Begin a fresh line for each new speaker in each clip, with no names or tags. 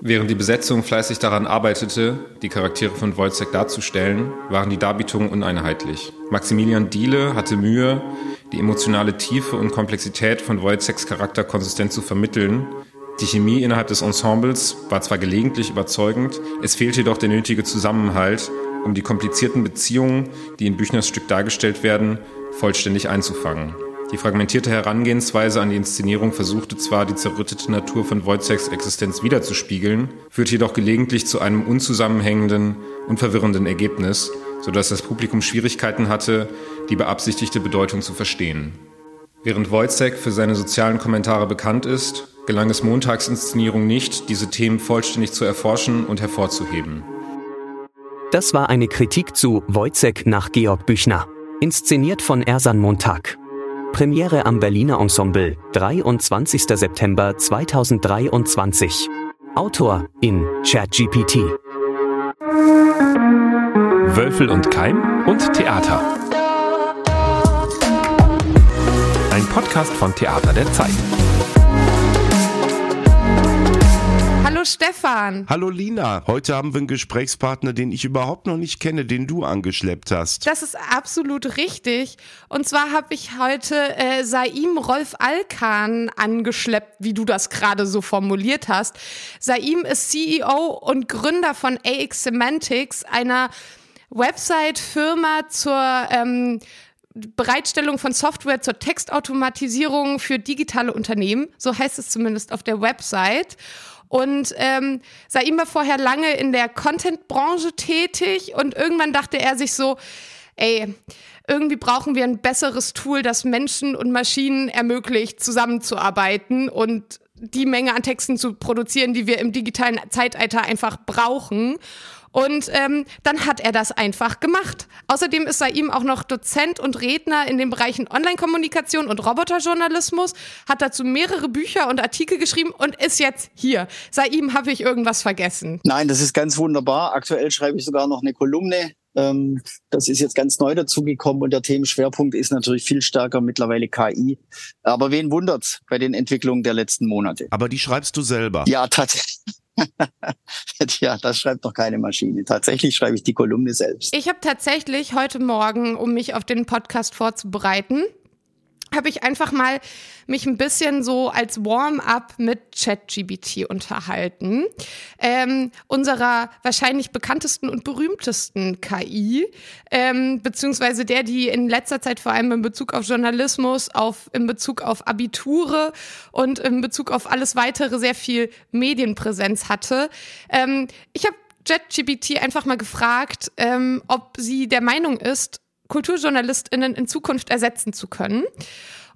Während die Besetzung fleißig daran arbeitete, die Charaktere von Wojciech darzustellen, waren die Darbietungen uneinheitlich. Maximilian Diele hatte Mühe, die emotionale Tiefe und Komplexität von Wojciechs Charakter konsistent zu vermitteln. Die Chemie innerhalb des Ensembles war zwar gelegentlich überzeugend, es fehlte jedoch der nötige Zusammenhalt, um die komplizierten Beziehungen, die in Büchners Stück dargestellt werden, vollständig einzufangen. Die fragmentierte Herangehensweise an die Inszenierung versuchte zwar, die zerrüttete Natur von Wojciechs Existenz wiederzuspiegeln, führte jedoch gelegentlich zu einem unzusammenhängenden und verwirrenden Ergebnis, sodass das Publikum Schwierigkeiten hatte, die beabsichtigte Bedeutung zu verstehen. Während Wojciech für seine sozialen Kommentare bekannt ist, gelang es Montagsinszenierung nicht, diese Themen vollständig zu erforschen und hervorzuheben.
Das war eine Kritik zu Wojciech nach Georg Büchner, inszeniert von Ersan Montag. Premiere am Berliner Ensemble, 23. September 2023. Autor in ChatGPT.
Wölfel und Keim und Theater. Ein Podcast von Theater der Zeit.
Stefan.
Hallo Lina, heute haben wir einen Gesprächspartner, den ich überhaupt noch nicht kenne, den du angeschleppt hast.
Das ist absolut richtig. Und zwar habe ich heute äh, Saim Rolf Alkan angeschleppt, wie du das gerade so formuliert hast. Saim ist CEO und Gründer von AX Semantics, einer Website-Firma zur ähm, Bereitstellung von Software zur Textautomatisierung für digitale Unternehmen. So heißt es zumindest auf der Website. Und ähm, Saim war vorher lange in der Content-Branche tätig und irgendwann dachte er sich so, ey, irgendwie brauchen wir ein besseres Tool, das Menschen und Maschinen ermöglicht, zusammenzuarbeiten und die Menge an Texten zu produzieren, die wir im digitalen Zeitalter einfach brauchen. Und ähm, dann hat er das einfach gemacht. Außerdem ist er ihm auch noch Dozent und Redner in den Bereichen Online-Kommunikation und Roboterjournalismus, hat dazu mehrere Bücher und Artikel geschrieben und ist jetzt hier. Saim, habe ich irgendwas vergessen?
Nein, das ist ganz wunderbar. Aktuell schreibe ich sogar noch eine Kolumne ähm, das ist jetzt ganz neu dazugekommen und der Themenschwerpunkt ist natürlich viel stärker mittlerweile KI. Aber wen wundert's bei den Entwicklungen der letzten Monate?
Aber die schreibst du selber.
Ja, tatsächlich. ja, das schreibt doch keine Maschine. Tatsächlich schreibe ich die Kolumne selbst.
Ich habe tatsächlich heute Morgen, um mich auf den Podcast vorzubereiten, habe ich einfach mal mich ein bisschen so als Warm-up mit ChatGBT unterhalten, ähm, unserer wahrscheinlich bekanntesten und berühmtesten KI, ähm, beziehungsweise der, die in letzter Zeit vor allem in Bezug auf Journalismus, auf in Bezug auf Abiture und in Bezug auf alles weitere sehr viel Medienpräsenz hatte. Ähm, ich habe ChatGBT einfach mal gefragt, ähm, ob sie der Meinung ist, KulturjournalistInnen in Zukunft ersetzen zu können.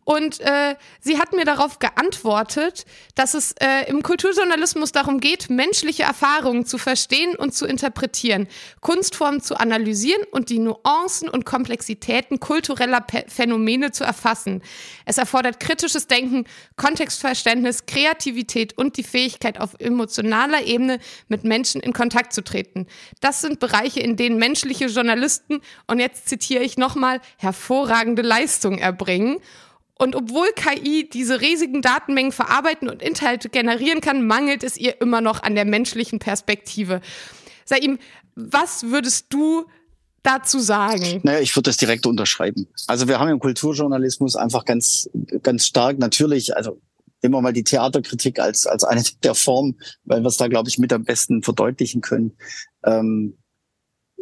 Und äh, sie hat mir darauf geantwortet, dass es äh, im Kulturjournalismus darum geht, menschliche Erfahrungen zu verstehen und zu interpretieren, Kunstformen zu analysieren und die Nuancen und Komplexitäten kultureller P Phänomene zu erfassen. Es erfordert kritisches Denken, Kontextverständnis, Kreativität und die Fähigkeit, auf emotionaler Ebene mit Menschen in Kontakt zu treten. Das sind Bereiche, in denen menschliche Journalisten, und jetzt zitiere ich nochmal, hervorragende Leistungen erbringen. Und obwohl KI diese riesigen Datenmengen verarbeiten und Inhalte generieren kann, mangelt es ihr immer noch an der menschlichen Perspektive. Saim, was würdest du dazu sagen?
Naja, ich würde das direkt unterschreiben. Also wir haben im Kulturjournalismus einfach ganz, ganz stark natürlich, also wir mal die Theaterkritik als, als eine der Formen, weil wir es da, glaube ich, mit am besten verdeutlichen können. Ähm,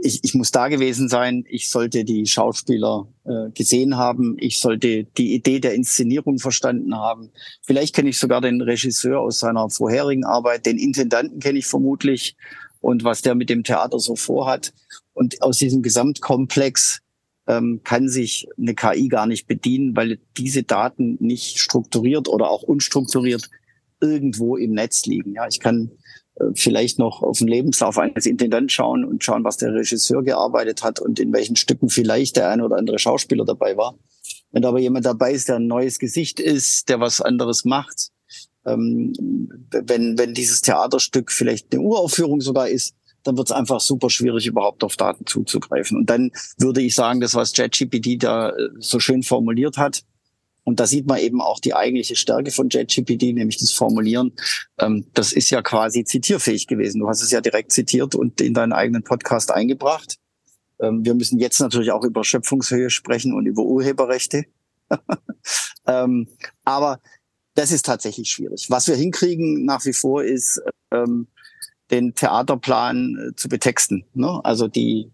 ich, ich muss da gewesen sein, ich sollte die Schauspieler äh, gesehen haben, ich sollte die Idee der Inszenierung verstanden haben. Vielleicht kenne ich sogar den Regisseur aus seiner vorherigen Arbeit, den Intendanten kenne ich vermutlich und was der mit dem Theater so vorhat. Und aus diesem Gesamtkomplex ähm, kann sich eine KI gar nicht bedienen, weil diese Daten nicht strukturiert oder auch unstrukturiert irgendwo im Netz liegen. Ja, ich kann vielleicht noch auf den Lebenslauf eines Intendanten schauen und schauen, was der Regisseur gearbeitet hat und in welchen Stücken vielleicht der eine oder andere Schauspieler dabei war. Wenn aber jemand dabei ist, der ein neues Gesicht ist, der was anderes macht, ähm, wenn, wenn dieses Theaterstück vielleicht eine Uraufführung sogar ist, dann wird es einfach super schwierig, überhaupt auf Daten zuzugreifen. Und dann würde ich sagen, das, was ChatGPT da äh, so schön formuliert hat, Und da sieht man eben auch die eigentliche Stärke von JetGPT, nämlich das Formulieren. Ähm, das ist ja quasi zitierfähig gewesen. Du hast es ja direkt zitiert und in deinen eigenen Podcast eingebracht. Ähm, wir müssen jetzt natürlich auch über Schöpfungshöhe sprechen und über Urheberrechte. ähm, aber das ist tatsächlich schwierig. Was wir hinkriegen nach wie vor ist, ähm, den Theaterplan äh, zu betexten. Ne? Also die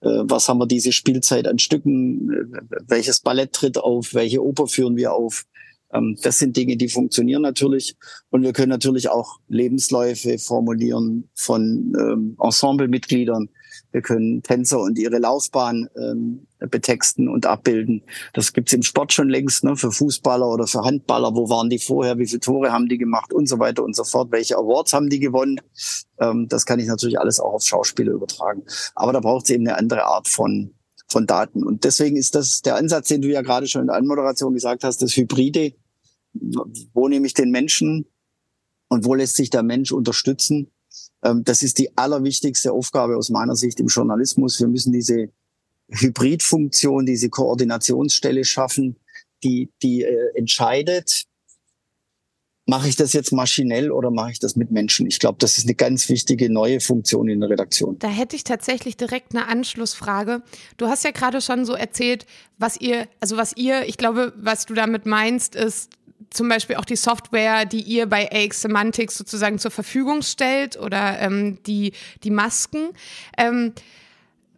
was haben wir diese Spielzeit an Stücken, äh, welches Ballett tritt auf, welche Oper führen wir auf. Ähm, das sind Dinge, die funktionieren natürlich. Und wir können natürlich auch Lebensläufe formulieren von ähm, Ensemblemitgliedern, wir können Tänzer und ihre Laufbahn ähm, betexten und abbilden. Das gibt's im Sport schon längst, ne, für Fußballer oder für Handballer. Wo waren die vorher? Wie viele Tore haben die gemacht? Und so weiter und so fort. Welche Awards haben die gewonnen? Ähm, das kann ich natürlich alles auch auf Schauspieler übertragen. Aber da braucht es eben eine andere Art von von Daten. Und deswegen ist das der Ansatz, den du ja gerade schon in der Anmoderation gesagt hast, das Hybride. Wo nehme ich den Menschen und wo lässt sich der Mensch unterstützen? Ähm, das ist die allerwichtigste Aufgabe aus meiner Sicht im Journalismus. Wir müssen diese Hybridfunktion, diese Koordinationsstelle schaffen, die, die äh, entscheidet, mache ich das jetzt maschinell oder mache ich das mit Menschen? Ich glaube, das ist eine ganz wichtige neue Funktion in der Redaktion.
Da hätte ich tatsächlich direkt eine Anschlussfrage. Du hast ja gerade schon so erzählt, was ihr, also was ihr, ich glaube, was du damit meinst, ist zum Beispiel auch die Software, die ihr bei AX Semantics sozusagen zur Verfügung stellt oder ähm, die, die Masken. Ähm,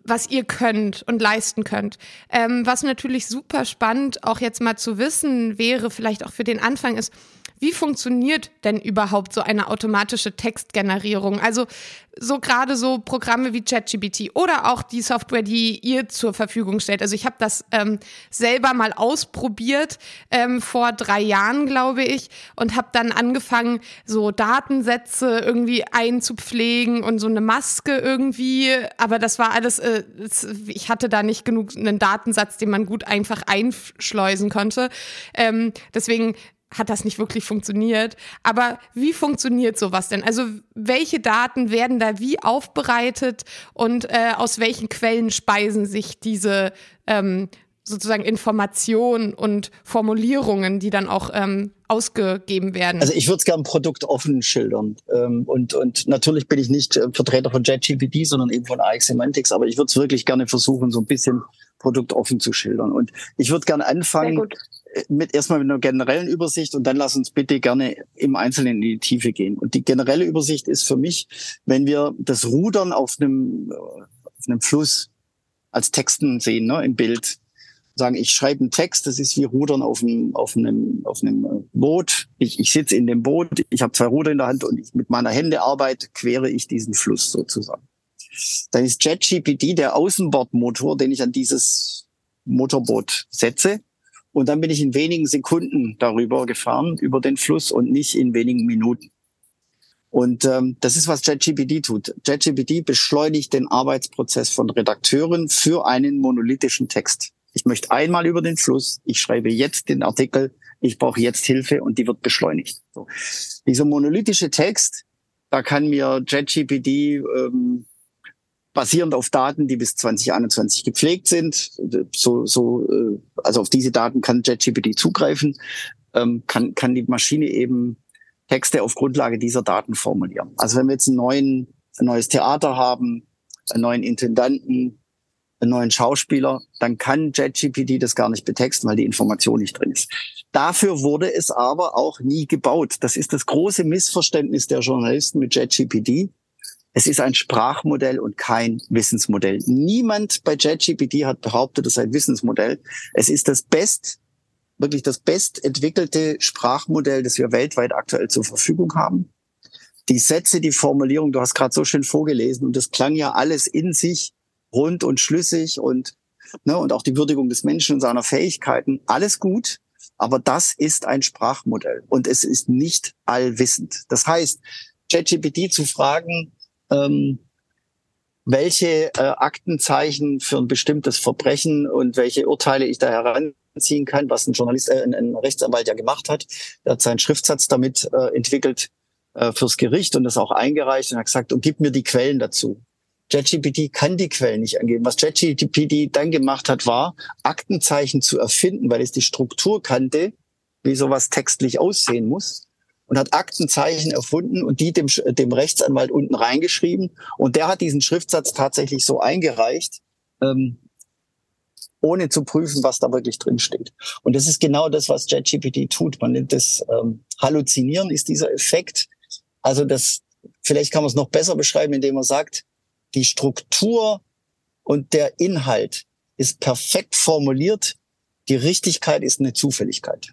was ihr könnt und leisten könnt. Ähm, was natürlich super spannend auch jetzt mal zu wissen wäre, vielleicht auch für den Anfang ist, wie funktioniert denn überhaupt so eine automatische Textgenerierung? Also so gerade so Programme wie ChatGPT oder auch die Software, die ihr zur Verfügung stellt. Also ich habe das ähm, selber mal ausprobiert ähm, vor drei Jahren, glaube ich, und habe dann angefangen, so Datensätze irgendwie einzupflegen und so eine Maske irgendwie. Aber das war alles, äh, ich hatte da nicht genug einen Datensatz, den man gut einfach einschleusen konnte. Ähm, deswegen hat das nicht wirklich funktioniert. Aber wie funktioniert sowas denn? Also welche Daten werden da wie aufbereitet und äh, aus welchen Quellen speisen sich diese ähm, sozusagen Informationen und Formulierungen, die dann auch ähm, ausgegeben werden?
Also ich würde es gerne produktoffen schildern. Ähm, und, und natürlich bin ich nicht äh, Vertreter von JetGPT, sondern eben von AX Semantics, aber ich würde es wirklich gerne versuchen, so ein bisschen produktoffen zu schildern. Und ich würde gerne anfangen mit erstmal mit einer generellen Übersicht und dann lass uns bitte gerne im Einzelnen in die Tiefe gehen. Und die generelle Übersicht ist für mich, wenn wir das Rudern auf einem, auf einem Fluss als Texten sehen, ne, im Bild. Sagen, ich schreibe einen Text, das ist wie Rudern auf einem, auf einem, auf einem Boot. Ich, ich sitze in dem Boot, ich habe zwei Ruder in der Hand und ich, mit meiner Hände arbeite, quere ich diesen Fluss sozusagen. Dann ist JetGPT der Außenbordmotor, den ich an dieses Motorboot setze und dann bin ich in wenigen Sekunden darüber gefahren, über den Fluss und nicht in wenigen Minuten. Und ähm, das ist, was JetGPT tut. JetGPT beschleunigt den Arbeitsprozess von Redakteuren für einen monolithischen Text. Ich möchte einmal über den Fluss, ich schreibe jetzt den Artikel, ich brauche jetzt Hilfe und die wird beschleunigt. So. Dieser monolithische Text, da kann mir JetGPT ähm, basierend auf Daten, die bis 2021 gepflegt sind. So, so, äh, also auf diese Daten kann JetGPT zugreifen, ähm, kann, kann die Maschine eben Texte auf Grundlage dieser Daten formulieren. Also wenn wir jetzt einen neuen, ein neues Theater haben, einen neuen Intendanten, einen neuen Schauspieler, dann kann JetGPT das gar nicht betexten, weil die Information nicht drin ist. Dafür wurde es aber auch nie gebaut. Das ist das große Missverständnis der Journalisten mit JetGPT. Es ist ein Sprachmodell und kein Wissensmodell. Niemand bei JetGPT hat behauptet, es sei ein Wissensmodell. Es ist das best, wirklich das bestentwickelte Sprachmodell, das wir weltweit aktuell zur Verfügung haben. Die Sätze, die Formulierung, du hast gerade so schön vorgelesen und das klang ja alles in sich rund und schlüssig und, ne, und auch die Würdigung des Menschen und seiner Fähigkeiten, alles gut. Aber das ist ein Sprachmodell und es ist nicht allwissend. Das heißt, ChatGPT zu fragen, ähm, welche äh, Aktenzeichen für ein bestimmtes Verbrechen und welche Urteile ich da heranziehen kann, was ein Journalist, äh, ein, ein Rechtsanwalt ja gemacht hat. Er hat seinen Schriftsatz damit äh, entwickelt äh, fürs Gericht und das auch eingereicht und hat gesagt, und gib mir die Quellen dazu. JetGPT kann die Quellen nicht angeben. Was JetGPT dann gemacht hat, war, Aktenzeichen zu erfinden, weil es die Struktur kannte, wie sowas textlich aussehen muss. Und hat Aktenzeichen erfunden und die dem, dem Rechtsanwalt unten reingeschrieben. Und der hat diesen Schriftsatz tatsächlich so eingereicht, ähm, ohne zu prüfen, was da wirklich drin steht. Und das ist genau das, was JetGPT tut. Man nennt das ähm, Halluzinieren, ist dieser Effekt. Also das, vielleicht kann man es noch besser beschreiben, indem man sagt, die Struktur und der Inhalt ist perfekt formuliert. Die Richtigkeit ist eine Zufälligkeit.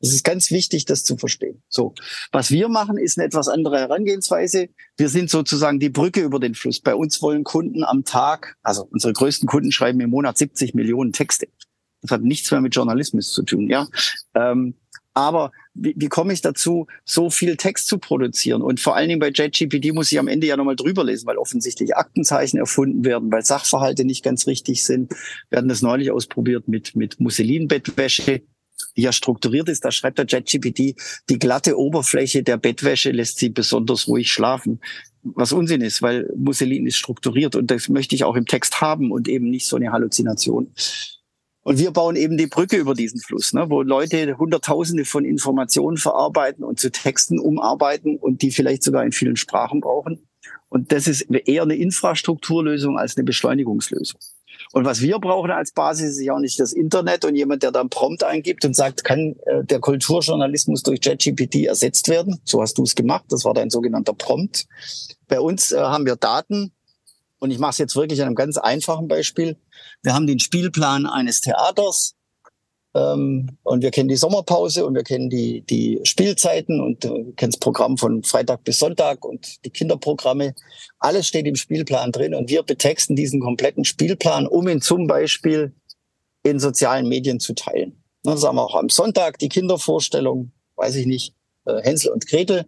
Es ist ganz wichtig, das zu verstehen. So, was wir machen, ist eine etwas andere Herangehensweise. Wir sind sozusagen die Brücke über den Fluss. Bei uns wollen Kunden am Tag, also unsere größten Kunden schreiben im Monat 70 Millionen Texte. Das hat nichts mehr mit Journalismus zu tun, ja. Ähm, aber wie, wie komme ich dazu, so viel Text zu produzieren? Und vor allen Dingen bei JetGPT muss ich am Ende ja nochmal drüber lesen, weil offensichtlich Aktenzeichen erfunden werden, weil Sachverhalte nicht ganz richtig sind. Wir hatten das neulich ausprobiert mit, mit Musselinbettwäsche ja strukturiert ist. Da schreibt der JetGPT, die glatte Oberfläche der Bettwäsche lässt sie besonders ruhig schlafen. Was Unsinn ist, weil Musselin ist strukturiert und das möchte ich auch im Text haben und eben nicht so eine Halluzination. Und wir bauen eben die Brücke über diesen Fluss, ne, wo Leute Hunderttausende von Informationen verarbeiten und zu Texten umarbeiten und die vielleicht sogar in vielen Sprachen brauchen. Und das ist eher eine Infrastrukturlösung als eine Beschleunigungslösung. Und was wir brauchen als Basis ist ja auch nicht das Internet und jemand, der dann Prompt eingibt und sagt, kann äh, der Kulturjournalismus durch ChatGPT ersetzt werden? So hast du es gemacht. Das war dein sogenannter Prompt. Bei uns äh, haben wir Daten, und ich mache es jetzt wirklich an einem ganz einfachen Beispiel. Wir haben den Spielplan eines Theaters und wir kennen die Sommerpause und wir kennen die, die Spielzeiten und äh, kennen das Programm von Freitag bis Sonntag und die Kinderprogramme. Alles steht im Spielplan drin und wir betexten diesen kompletten Spielplan, um ihn zum Beispiel in sozialen Medien zu teilen. Dann sagen wir auch am Sonntag die Kindervorstellung, weiß ich nicht, äh, Hänsel und Gretel.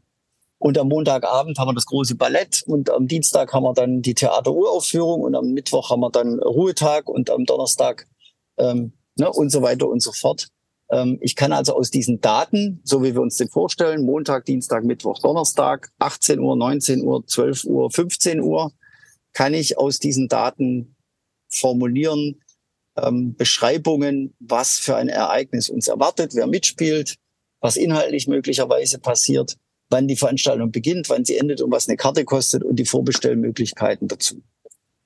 Und am Montagabend haben wir das große Ballett und am Dienstag haben wir dann die Theateruraufführung und am Mittwoch haben wir dann Ruhetag und am Donnerstag ähm, ne, und so weiter und so fort. Ähm, ich kann also aus diesen Daten, so wie wir uns den vorstellen, Montag, Dienstag, Mittwoch, Donnerstag, 18 Uhr, 19 Uhr, 12 Uhr, 15 Uhr, kann ich aus diesen Daten formulieren, ähm, Beschreibungen, was für ein Ereignis uns erwartet, wer mitspielt, was inhaltlich möglicherweise passiert wann die Veranstaltung beginnt, wann sie endet und was eine Karte kostet und die Vorbestellmöglichkeiten dazu.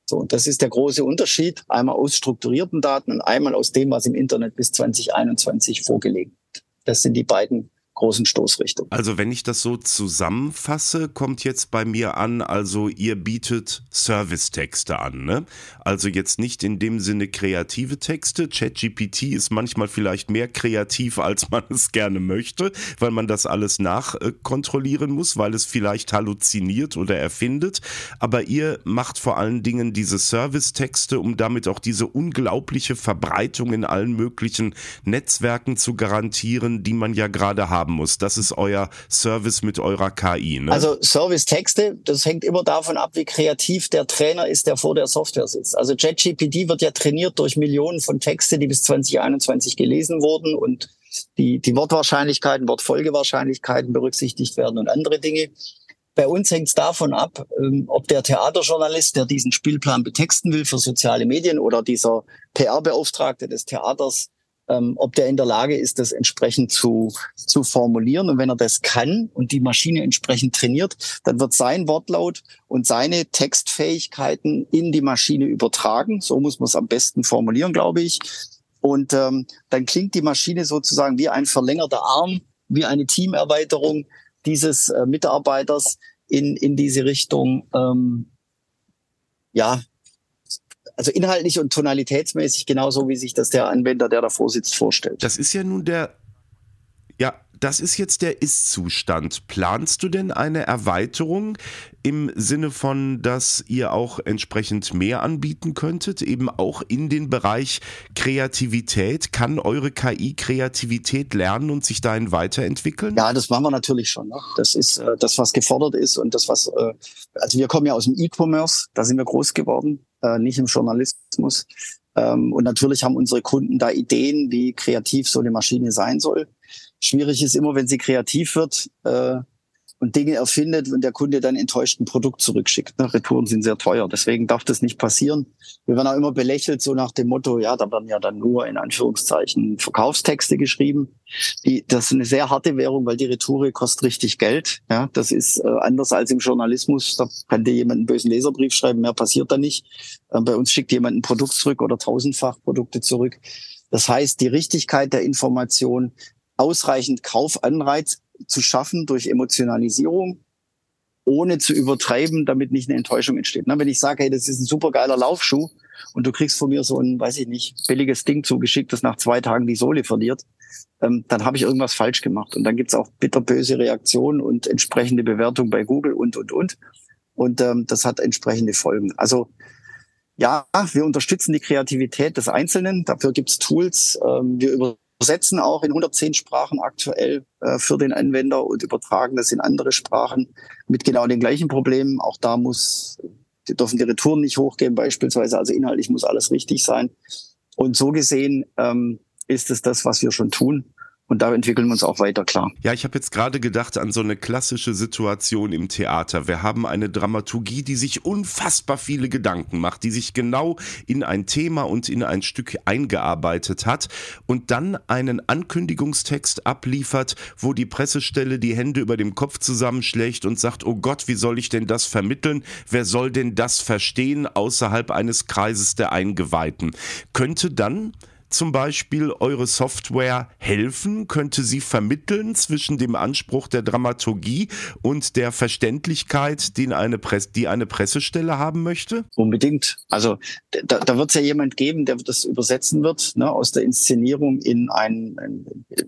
So, und das ist der große Unterschied, einmal aus strukturierten Daten und einmal aus dem, was im Internet bis 2021 vorgelegt. Das sind die beiden großen Stoßrichtung.
Also wenn ich das so zusammenfasse, kommt jetzt bei mir an, also ihr bietet Service-Texte an, ne? Also jetzt nicht in dem Sinne kreative Texte. ChatGPT ist manchmal vielleicht mehr kreativ, als man es gerne möchte, weil man das alles nachkontrollieren muss, weil es vielleicht halluziniert oder erfindet. Aber ihr macht vor allen Dingen diese Service-Texte, um damit auch diese unglaubliche Verbreitung in allen möglichen Netzwerken zu garantieren, die man ja gerade hat haben muss. Das ist euer Service mit eurer KI. Ne?
Also Service-Texte, das hängt immer davon ab, wie kreativ der Trainer ist, der vor der Software sitzt. Also JetGPT wird ja trainiert durch Millionen von Texte, die bis 2021 gelesen wurden und die, die Wortwahrscheinlichkeiten, Wortfolgewahrscheinlichkeiten berücksichtigt werden und andere Dinge. Bei uns hängt es davon ab, ähm, ob der Theaterjournalist, der diesen Spielplan betexten will für soziale Medien oder dieser PR-Beauftragte des Theaters ähm, ob der in der Lage ist, das entsprechend zu, zu formulieren. Und wenn er das kann und die Maschine entsprechend trainiert, dann wird sein Wortlaut und seine Textfähigkeiten in die Maschine übertragen. So muss man es am besten formulieren, glaube ich. Und ähm, dann klingt die Maschine sozusagen wie ein verlängerter Arm, wie eine Teamerweiterung dieses äh, Mitarbeiters in, in diese Richtung ähm, ja, also inhaltlich und tonalitätsmäßig genauso, wie sich das der Anwender, der davor sitzt, vorstellt.
Das ist ja nun der, ja, das ist jetzt der Ist-Zustand. Planst du denn eine Erweiterung im Sinne von, dass ihr auch entsprechend mehr anbieten könntet, eben auch in den Bereich Kreativität? Kann eure KI Kreativität lernen und sich dahin weiterentwickeln?
Ja, das machen wir natürlich schon. Ne? Das ist äh, das, was gefordert ist und das, was, äh, also wir kommen ja aus dem E-Commerce, da sind wir groß geworden äh, nicht im Journalismus. Ähm, und natürlich haben unsere Kunden da Ideen, wie kreativ so eine Maschine sein soll. Schwierig ist immer, wenn sie kreativ wird, äh, und Dinge erfindet und der Kunde dann enttäuscht ein Produkt zurückschickt. Ne? Retouren sind sehr teuer, deswegen darf das nicht passieren. Wir werden auch immer belächelt, so nach dem Motto, ja, da werden ja dann nur in Anführungszeichen Verkaufstexte geschrieben. Die, das ist eine sehr harte Währung, weil die Retoure kostet richtig Geld. Ja, das ist äh, anders als im Journalismus. Da kann dir jemand einen bösen Leserbrief schreiben, mehr passiert da nicht. Äh, bei uns schickt jemand ein Produkt zurück oder tausendfach Produkte zurück. Das heißt, die Richtigkeit der Information, ausreichend Kaufanreiz zu schaffen durch Emotionalisierung, ohne zu übertreiben, damit nicht eine Enttäuschung entsteht. Na, wenn ich sage, hey, das ist ein super geiler Laufschuh und du kriegst von mir so ein, weiß ich nicht, billiges Ding zugeschickt, das nach zwei Tagen die Sohle verliert, ähm, dann habe ich irgendwas falsch gemacht. Und dann gibt's auch bitterböse Reaktionen und entsprechende Bewertung bei Google und, und, und. Und ähm, das hat entsprechende Folgen. Also ja, wir unterstützen die Kreativität des Einzelnen. Dafür gibt's Tools. Ähm, wir übersetzen auch in 110 Sprachen aktuell äh, für den Anwender und übertragen das in andere Sprachen mit genau den gleichen Problemen. Auch da muss, die dürfen die Retouren nicht hochgehen beispielsweise, also inhaltlich muss alles richtig sein. Und so gesehen ähm, ist es das, was wir schon tun. Und da entwickeln wir uns auch weiter, klar.
Ja, ich habe jetzt gerade gedacht an so eine klassische Situation im Theater. Wir haben eine Dramaturgie, die sich unfassbar viele Gedanken macht, die sich genau in ein Thema und in ein Stück eingearbeitet hat und dann einen Ankündigungstext abliefert, wo die Pressestelle die Hände über dem Kopf zusammenschlägt und sagt, oh Gott, wie soll ich denn das vermitteln? Wer soll denn das verstehen außerhalb eines Kreises der Eingeweihten? Könnte dann zum Beispiel eure Software helfen? Könnte sie vermitteln zwischen dem Anspruch der Dramaturgie und der Verständlichkeit, den eine Presse, die eine Pressestelle haben möchte?
Unbedingt. Also da, da wird es ja jemand geben, der das übersetzen wird, ne, aus der Inszenierung in ein,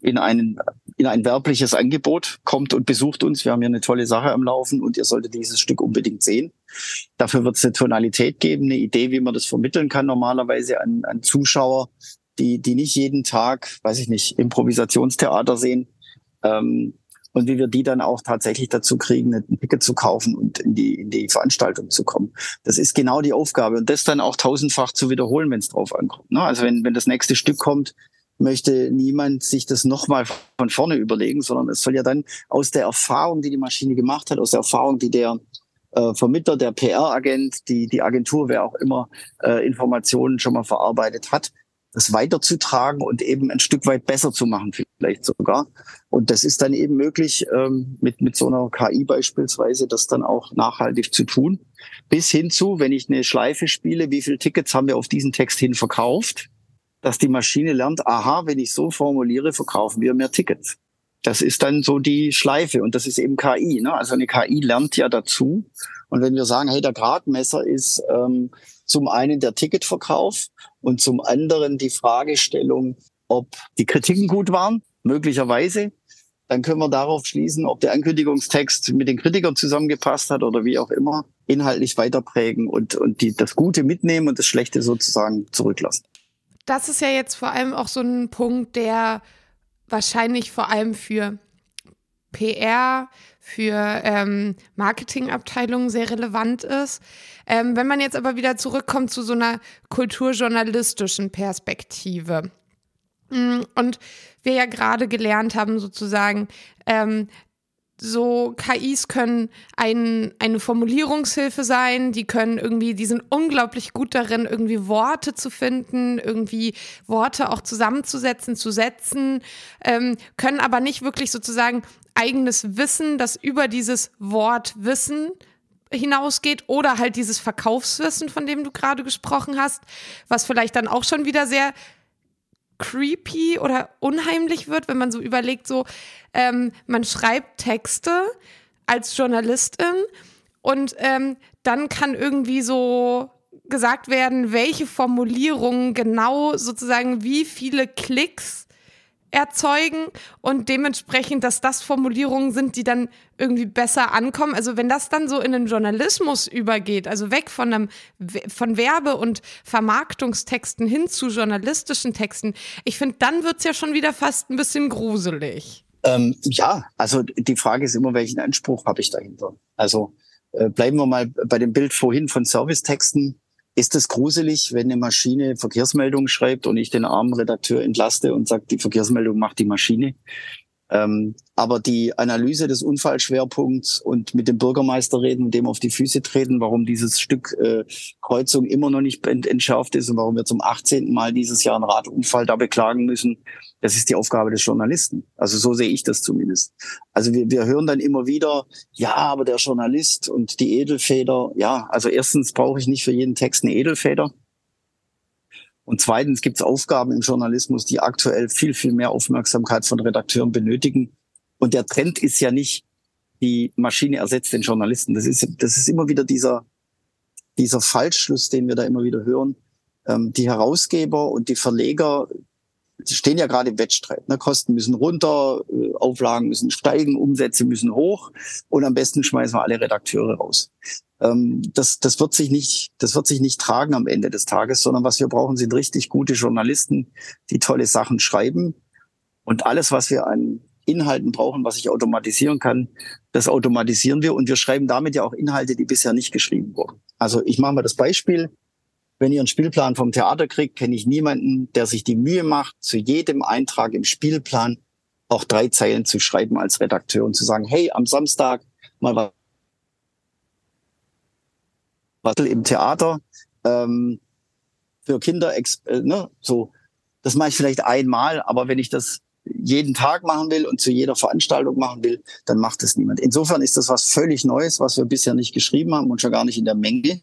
in einen in ein werbliches Angebot, kommt und besucht uns. Wir haben hier eine tolle Sache am Laufen und ihr solltet dieses Stück unbedingt sehen. Dafür wird es eine Tonalität geben, eine Idee, wie man das vermitteln kann normalerweise an, an Zuschauer, die, die nicht jeden Tag, weiß ich nicht, Improvisationstheater sehen. Ähm, und wie wir die dann auch tatsächlich dazu kriegen, ein Ticket zu kaufen und in die, in die Veranstaltung zu kommen. Das ist genau die Aufgabe. Und das dann auch tausendfach zu wiederholen, wenn es drauf ankommt. Ne? Also wenn, wenn das nächste Stück kommt, möchte niemand sich das nochmal von vorne überlegen, sondern es soll ja dann aus der Erfahrung, die die Maschine gemacht hat, aus der Erfahrung, die der äh, Vermittler, der PR-Agent, die, die Agentur, wer auch immer äh, Informationen schon mal verarbeitet hat, das weiterzutragen und eben ein Stück weit besser zu machen, vielleicht sogar. Und das ist dann eben möglich, ähm, mit, mit so einer KI beispielsweise, das dann auch nachhaltig zu tun. Bis hin zu, wenn ich eine Schleife spiele, wie viele Tickets haben wir auf diesen Text hin verkauft, dass die Maschine lernt, aha, wenn ich so formuliere, verkaufen wir mehr Tickets. Das ist dann so die Schleife und das ist eben KI. Ne? Also eine KI lernt ja dazu. Und wenn wir sagen, hey, der Gradmesser ist ähm, zum einen der Ticketverkauf und zum anderen die Fragestellung, ob die Kritiken gut waren, möglicherweise. Dann können wir darauf schließen, ob der Ankündigungstext mit den Kritikern zusammengepasst hat oder wie auch immer, inhaltlich weiterprägen und, und die, das Gute mitnehmen und das Schlechte sozusagen zurücklassen.
Das ist ja jetzt vor allem auch so ein Punkt, der wahrscheinlich vor allem für PR, für ähm, Marketingabteilungen sehr relevant ist. Ähm, wenn man jetzt aber wieder zurückkommt zu so einer kulturjournalistischen Perspektive. Mm, und wir ja gerade gelernt haben, sozusagen, ähm, so KIs können ein, eine Formulierungshilfe sein, die können irgendwie, die sind unglaublich gut darin, irgendwie Worte zu finden, irgendwie Worte auch zusammenzusetzen, zu setzen, ähm, können aber nicht wirklich sozusagen eigenes Wissen, das über dieses Wort Wissen hinausgeht oder halt dieses Verkaufswissen, von dem du gerade gesprochen hast, was vielleicht dann auch schon wieder sehr creepy oder unheimlich wird, wenn man so überlegt, so ähm, man schreibt Texte als Journalistin und ähm, dann kann irgendwie so gesagt werden, welche Formulierungen genau sozusagen wie viele Klicks erzeugen und dementsprechend, dass das Formulierungen sind, die dann irgendwie besser ankommen. Also wenn das dann so in den Journalismus übergeht, also weg von einem von Werbe- und Vermarktungstexten hin zu journalistischen Texten, ich finde, dann wird's ja schon wieder fast ein bisschen gruselig.
Ähm, ja, also die Frage ist immer, welchen Anspruch habe ich dahinter? Also äh, bleiben wir mal bei dem Bild vorhin von Servicetexten. Ist es gruselig, wenn eine Maschine Verkehrsmeldungen schreibt und ich den armen Redakteur entlaste und sage, die Verkehrsmeldung macht die Maschine? Ähm, aber die Analyse des Unfallschwerpunkts und mit dem Bürgermeister reden und dem auf die Füße treten, warum dieses Stück äh, Kreuzung immer noch nicht ent entschärft ist und warum wir zum 18. Mal dieses Jahr einen Radunfall da beklagen müssen, das ist die Aufgabe des Journalisten. Also so sehe ich das zumindest. Also wir, wir hören dann immer wieder, ja, aber der Journalist und die Edelfeder, ja, also erstens brauche ich nicht für jeden Text eine Edelfeder. Und zweitens gibt es Aufgaben im Journalismus, die aktuell viel, viel mehr Aufmerksamkeit von Redakteuren benötigen. Und der Trend ist ja nicht, die Maschine ersetzt den Journalisten. Das ist, das ist immer wieder dieser, dieser Falschschluss, den wir da immer wieder hören. Ähm, die Herausgeber und die Verleger stehen ja gerade im Wettstreit. Ne? Kosten müssen runter, äh, Auflagen müssen steigen, Umsätze müssen hoch und am besten schmeißen wir alle Redakteure raus ähm, das, das wird sich nicht, das wird sich nicht tragen am Ende des Tages, sondern was wir brauchen, sind richtig gute Journalisten, die tolle Sachen schreiben. Und alles, was wir an Inhalten brauchen, was ich automatisieren kann, das automatisieren wir und wir schreiben damit ja auch Inhalte, die bisher nicht geschrieben wurden. Also ich mache mal das Beispiel. Wenn ihr einen Spielplan vom Theater kriegt, kenne ich niemanden, der sich die Mühe macht, zu jedem Eintrag im Spielplan auch drei Zeilen zu schreiben als Redakteur und zu sagen, hey, am Samstag mal was im Theater ähm, für Kinder, äh, ne, so. Das mache ich vielleicht einmal, aber wenn ich das jeden Tag machen will und zu jeder Veranstaltung machen will, dann macht es niemand. Insofern ist das was völlig Neues, was wir bisher nicht geschrieben haben und schon gar nicht in der Menge.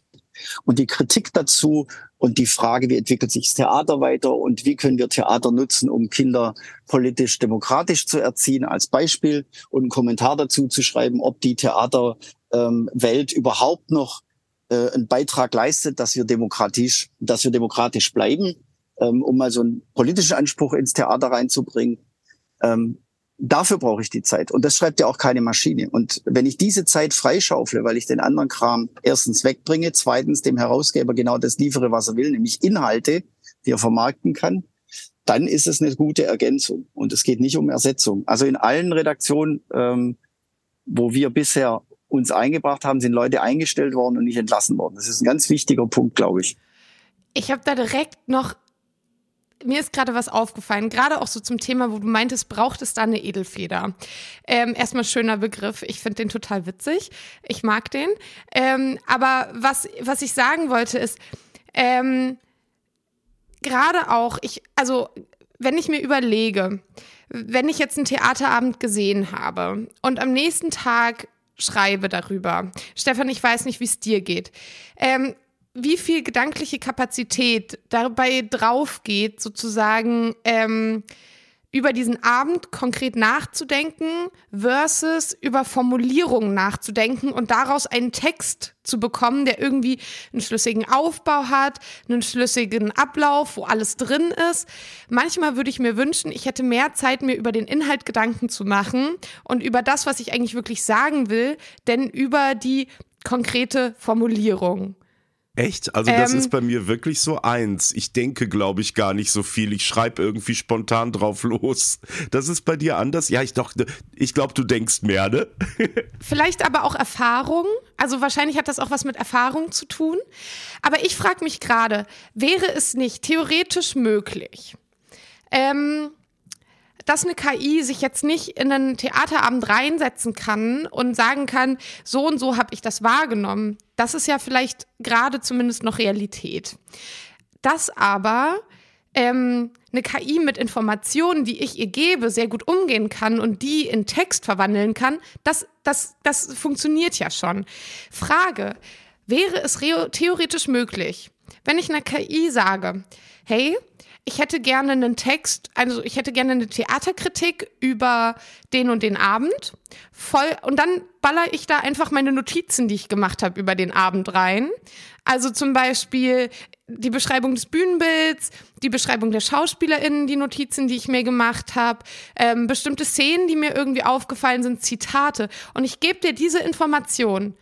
Und die Kritik dazu und die Frage, wie entwickelt sich das Theater weiter und wie können wir Theater nutzen, um Kinder politisch demokratisch zu erziehen, als Beispiel und einen Kommentar dazu zu schreiben, ob die Theaterwelt ähm, überhaupt noch äh, einen Beitrag leistet, dass wir demokratisch, dass wir demokratisch bleiben, ähm, um mal so einen politischen Anspruch ins Theater reinzubringen. Ähm, dafür brauche ich die Zeit. Und das schreibt ja auch keine Maschine. Und wenn ich diese Zeit freischaufle, weil ich den anderen Kram erstens wegbringe, zweitens dem Herausgeber genau das liefere, was er will, nämlich Inhalte, die er vermarkten kann, dann ist es eine gute Ergänzung. Und es geht nicht um Ersetzung. Also in allen Redaktionen, ähm, wo wir bisher uns eingebracht haben, sind Leute eingestellt worden und nicht entlassen worden. Das ist ein ganz wichtiger Punkt, glaube ich.
Ich habe da direkt noch, mir ist gerade was aufgefallen, gerade auch so zum Thema, wo du meintest, braucht es da eine Edelfeder? Ähm, erstmal schöner Begriff, ich finde den total witzig, ich mag den. Ähm, aber was, was ich sagen wollte ist, ähm, gerade auch, ich, also wenn ich mir überlege, wenn ich jetzt einen Theaterabend gesehen habe und am nächsten Tag schreibe darüber. Stefan, ich weiß nicht, wie es dir geht. Ähm, wie viel gedankliche Kapazität dabei drauf geht, sozusagen ähm, über diesen Abend konkret nachzudenken versus über Formulierungen nachzudenken und daraus einen Text zu bekommen, der irgendwie einen schlüssigen Aufbau hat, einen schlüssigen Ablauf, wo alles drin ist. Manchmal würde ich mir wünschen, ich hätte mehr Zeit, mir über den Inhalt Gedanken zu machen und über das, was ich eigentlich wirklich sagen will, denn über die konkrete Formulierung.
Echt? Also das ähm, ist bei mir wirklich so eins. Ich denke, glaube ich, gar nicht so viel. Ich schreibe irgendwie spontan drauf los. Das ist bei dir anders? Ja, ich dachte, ich glaube, du denkst mehr, ne?
Vielleicht aber auch Erfahrung. Also wahrscheinlich hat das auch was mit Erfahrung zu tun. Aber ich frage mich gerade, wäre es nicht theoretisch möglich, ähm, dass eine KI sich jetzt nicht in einen Theaterabend reinsetzen kann und sagen kann, so und so habe ich das wahrgenommen. Das ist ja vielleicht gerade zumindest noch Realität. Dass aber ähm, eine KI mit Informationen, die ich ihr gebe, sehr gut umgehen kann und die in Text verwandeln kann, das, das, das funktioniert ja schon. Frage, wäre es theoretisch möglich, wenn ich einer KI sage, hey, ich hätte gerne einen Text, also ich hätte gerne eine Theaterkritik über den und den Abend. Voll, und dann baller ich da einfach meine Notizen, die ich gemacht habe, über den Abend rein. Also zum Beispiel die Beschreibung des Bühnenbilds, die Beschreibung der SchauspielerInnen, die Notizen, die ich mir gemacht habe, ähm, bestimmte Szenen, die mir irgendwie aufgefallen sind, Zitate. Und ich gebe dir diese Information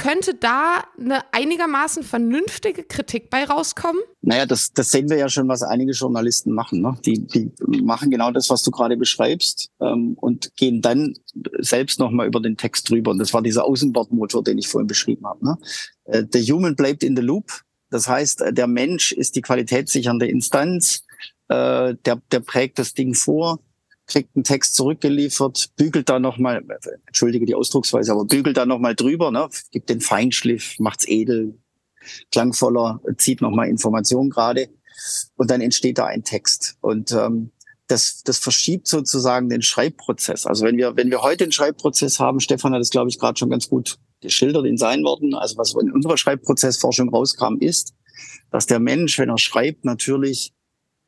könnte da eine einigermaßen vernünftige Kritik bei rauskommen?
Naja, das, das sehen wir ja schon, was einige Journalisten machen. Ne? Die, die machen genau das, was du gerade beschreibst ähm, und gehen dann selbst nochmal über den Text drüber. Und das war dieser Außenbordmotor, den ich vorhin beschrieben habe. Ne? Äh, der Human bleibt in the loop. Das heißt, äh, der Mensch ist die qualitätssichernde Instanz. Äh, der, der prägt das Ding vor kriegt einen Text zurückgeliefert, bügelt da nochmal, entschuldige die Ausdrucksweise, aber bügelt da nochmal drüber, ne, gibt den Feinschliff, macht's edel, klangvoller, zieht nochmal Informationen gerade und dann entsteht da ein Text. Und ähm, das, das verschiebt sozusagen den Schreibprozess. Also wenn wir, wenn wir heute einen Schreibprozess haben, Stefan hat es, glaube ich, gerade schon ganz gut geschildert in seinen Worten, also was in unserer Schreibprozessforschung rauskam, ist, dass der Mensch, wenn er schreibt, natürlich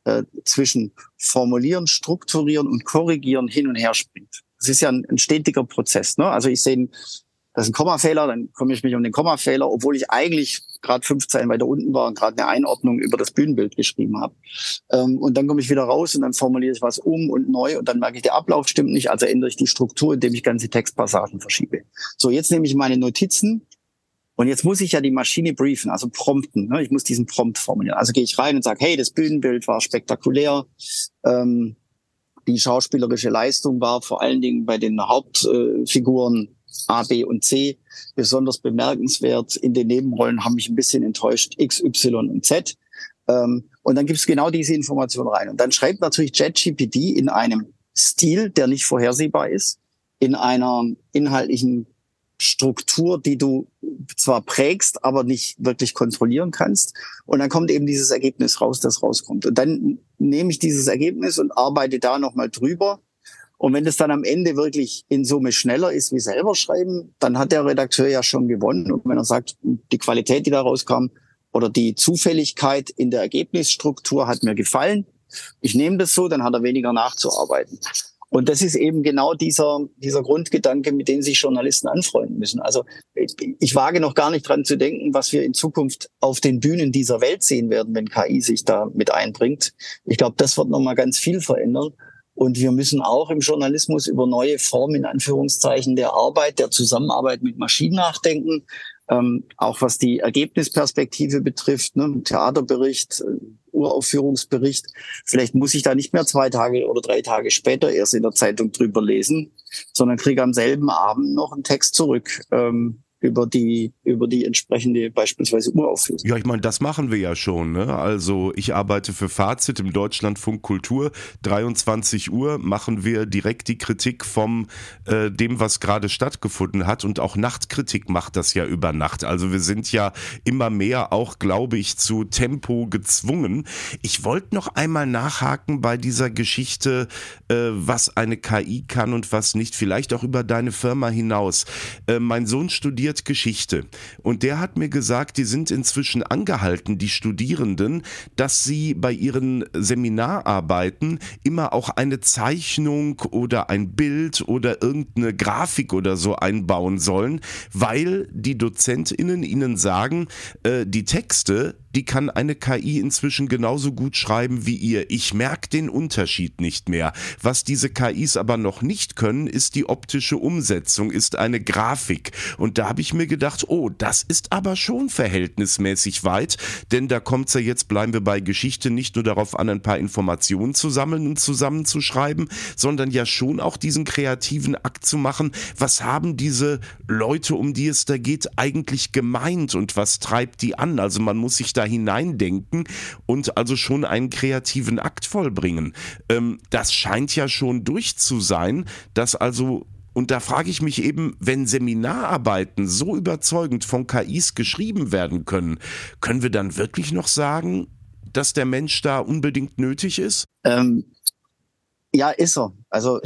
äh, zwischen Formulieren, Strukturieren und Korrigieren hin und her springt. Das ist ja ein, ein stetiger Prozess. Ne? Also ich sehe das ist ein Kommafehler, dann komme ich mich um den Kommafehler, obwohl ich eigentlich gerade fünf Zeilen weiter unten war und gerade eine Einordnung über das Bühnenbild geschrieben habe. Ähm, und dann komme ich wieder raus und dann formuliere ich was um und neu und dann merke ich, der Ablauf stimmt nicht, also ändere ich die Struktur, indem ich ganze Textpassagen verschiebe. So, jetzt nehme ich meine Notizen und jetzt muss ich ja die Maschine briefen, also prompten. Ne? Ich muss diesen Prompt formulieren. Also gehe ich rein und sage, hey, das Bühnenbild war spektakulär. Ähm, die schauspielerische Leistung war vor allen Dingen bei den Hauptfiguren äh, A, B und C besonders bemerkenswert. In den Nebenrollen haben mich ein bisschen enttäuscht X, Y und Z. Ähm, und dann gibt es genau diese Information rein. Und dann schreibt natürlich JetGPT in einem Stil, der nicht vorhersehbar ist, in einer inhaltlichen Struktur, die du zwar prägst, aber nicht wirklich kontrollieren kannst. Und dann kommt eben dieses Ergebnis raus, das rauskommt. Und dann nehme ich dieses Ergebnis und arbeite da nochmal drüber und wenn es dann am Ende wirklich in Summe schneller ist wie selber schreiben, dann hat der Redakteur ja schon gewonnen. Und wenn er sagt, die Qualität, die da rauskam oder die Zufälligkeit in der Ergebnisstruktur hat mir gefallen, ich nehme das so, dann hat er weniger nachzuarbeiten. Und das ist eben genau dieser, dieser Grundgedanke, mit dem sich Journalisten anfreunden müssen. Also ich, wage noch gar nicht dran zu denken, was wir in Zukunft auf den Bühnen dieser Welt sehen werden, wenn KI sich da mit einbringt. Ich glaube, das wird nochmal ganz viel verändern. Und wir müssen auch im Journalismus über neue Formen in Anführungszeichen der Arbeit, der Zusammenarbeit mit Maschinen nachdenken. Ähm, auch was die Ergebnisperspektive betrifft, ne, Theaterbericht, Uraufführungsbericht. Vielleicht muss ich da nicht mehr zwei Tage oder drei Tage später erst in der Zeitung drüber lesen, sondern kriege am selben Abend noch einen Text zurück. Ähm, über die, über die entsprechende beispielsweise Uraufführung.
Ja, ich meine, das machen wir ja schon. Ne? Also ich arbeite für Fazit im Deutschlandfunk Kultur. 23 Uhr machen wir direkt die Kritik vom äh, dem, was gerade stattgefunden hat. Und auch Nachtkritik macht das ja über Nacht. Also wir sind ja immer mehr auch, glaube ich, zu Tempo gezwungen. Ich wollte noch einmal nachhaken bei dieser Geschichte, äh, was eine KI kann und was nicht. Vielleicht auch über deine Firma hinaus. Äh, mein Sohn studiert studiert Geschichte. Und der hat mir gesagt, die sind inzwischen angehalten, die Studierenden, dass sie bei ihren Seminararbeiten immer auch eine Zeichnung oder ein Bild oder irgendeine Grafik oder so einbauen sollen, weil die Dozentinnen ihnen sagen, äh, die Texte, die kann eine KI inzwischen genauso gut schreiben wie ihr. Ich merke den Unterschied nicht mehr. Was diese KIs aber noch nicht können, ist die optische Umsetzung, ist eine Grafik. Und da habe ich mir gedacht, oh, das ist aber schon verhältnismäßig weit, denn da kommt es ja jetzt, bleiben wir bei Geschichte, nicht nur darauf an, ein paar Informationen zu sammeln und zusammenzuschreiben, sondern ja schon auch diesen kreativen Akt zu machen. Was haben diese Leute, um die es da geht, eigentlich gemeint und was treibt die an? Also man muss sich da da hineindenken und also schon einen kreativen Akt vollbringen. Ähm, das scheint ja schon durch zu sein, dass also und da frage ich mich eben, wenn Seminararbeiten so überzeugend von KIs geschrieben werden können, können wir dann wirklich noch sagen, dass der Mensch da unbedingt nötig ist?
Ähm, ja, ist er. Also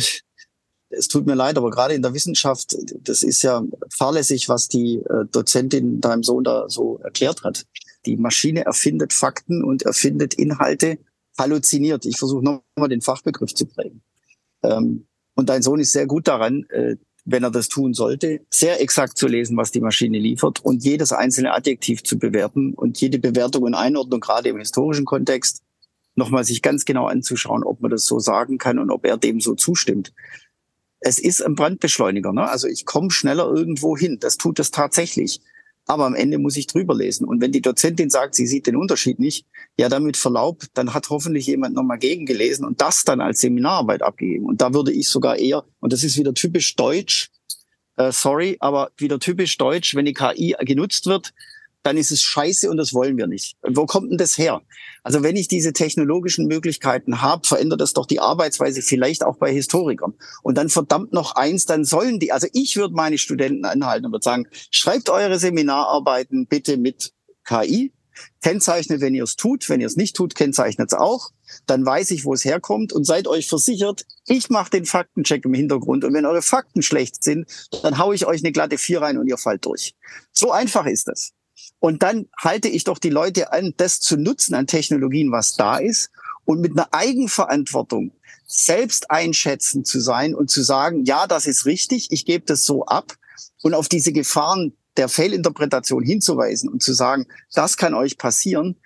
es tut mir leid, aber gerade in der Wissenschaft, das ist ja fahrlässig, was die äh, Dozentin deinem Sohn da so erklärt hat. Die Maschine erfindet Fakten und erfindet Inhalte, halluziniert. Ich versuche nochmal den Fachbegriff zu prägen. Ähm, und dein Sohn ist sehr gut daran, äh, wenn er das tun sollte, sehr exakt zu lesen, was die Maschine liefert und jedes einzelne Adjektiv zu bewerten und jede Bewertung und Einordnung, gerade im historischen Kontext, nochmal sich ganz genau anzuschauen, ob man das so sagen kann und ob er dem so zustimmt. Es ist ein Brandbeschleuniger. Ne? Also ich komme schneller irgendwo hin. Das tut es tatsächlich aber am Ende muss ich drüber lesen. Und wenn die Dozentin sagt, sie sieht den Unterschied nicht, ja, damit Verlaub, dann hat hoffentlich jemand nochmal gegengelesen und das dann als Seminararbeit abgegeben. Und da würde ich sogar eher, und das ist wieder typisch deutsch, äh, sorry, aber wieder typisch deutsch, wenn die KI genutzt wird, dann ist es scheiße und das wollen wir nicht. Wo kommt denn das her? Also wenn ich diese technologischen Möglichkeiten habe, verändert das doch die Arbeitsweise vielleicht auch bei Historikern. Und dann verdammt noch eins, dann sollen die, also ich würde meine Studenten anhalten und würde sagen, schreibt eure Seminararbeiten bitte mit KI, kennzeichnet, wenn ihr es tut, wenn ihr es nicht tut, kennzeichnet es auch, dann weiß ich, wo es herkommt und seid euch versichert, ich mache den Faktencheck im Hintergrund und wenn eure Fakten schlecht sind, dann haue ich euch eine glatte Vier rein und ihr fallt durch. So einfach ist das. Und dann halte ich doch die Leute an, das zu nutzen an Technologien, was da ist und mit einer Eigenverantwortung selbst einschätzen zu sein und zu sagen, ja, das ist richtig, ich gebe das so ab und auf diese Gefahren der Fehlinterpretation hinzuweisen und zu sagen, das kann euch passieren,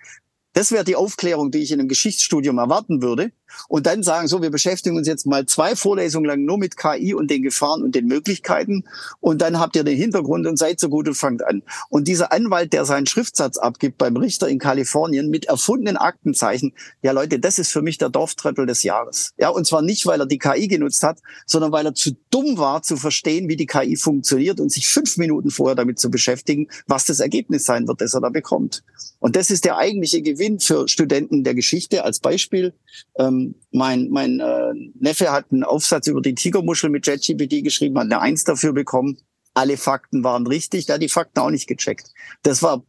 das wäre die Aufklärung, die ich in einem Geschichtsstudium erwarten würde. Und dann sagen, so, wir beschäftigen uns jetzt mal zwei Vorlesungen lang nur mit KI und den Gefahren und den Möglichkeiten. Und dann habt ihr den Hintergrund und seid so gut und fangt an. Und dieser Anwalt, der seinen Schriftsatz abgibt beim Richter in Kalifornien mit erfundenen Aktenzeichen, ja Leute, das ist für mich der Dorftröttel des Jahres. Ja, und zwar nicht, weil er die KI genutzt hat, sondern weil er zu dumm war, zu verstehen, wie die KI funktioniert und sich fünf Minuten vorher damit zu beschäftigen, was das Ergebnis sein wird, das er da bekommt. Und das ist der eigentliche Gewinn für Studenten der Geschichte als Beispiel. Ähm, mein mein äh, Neffe hat einen Aufsatz über die Tigermuschel mit JetGPT geschrieben, hat eine Eins dafür bekommen. Alle Fakten waren richtig, hat die Fakten auch nicht gecheckt. Das war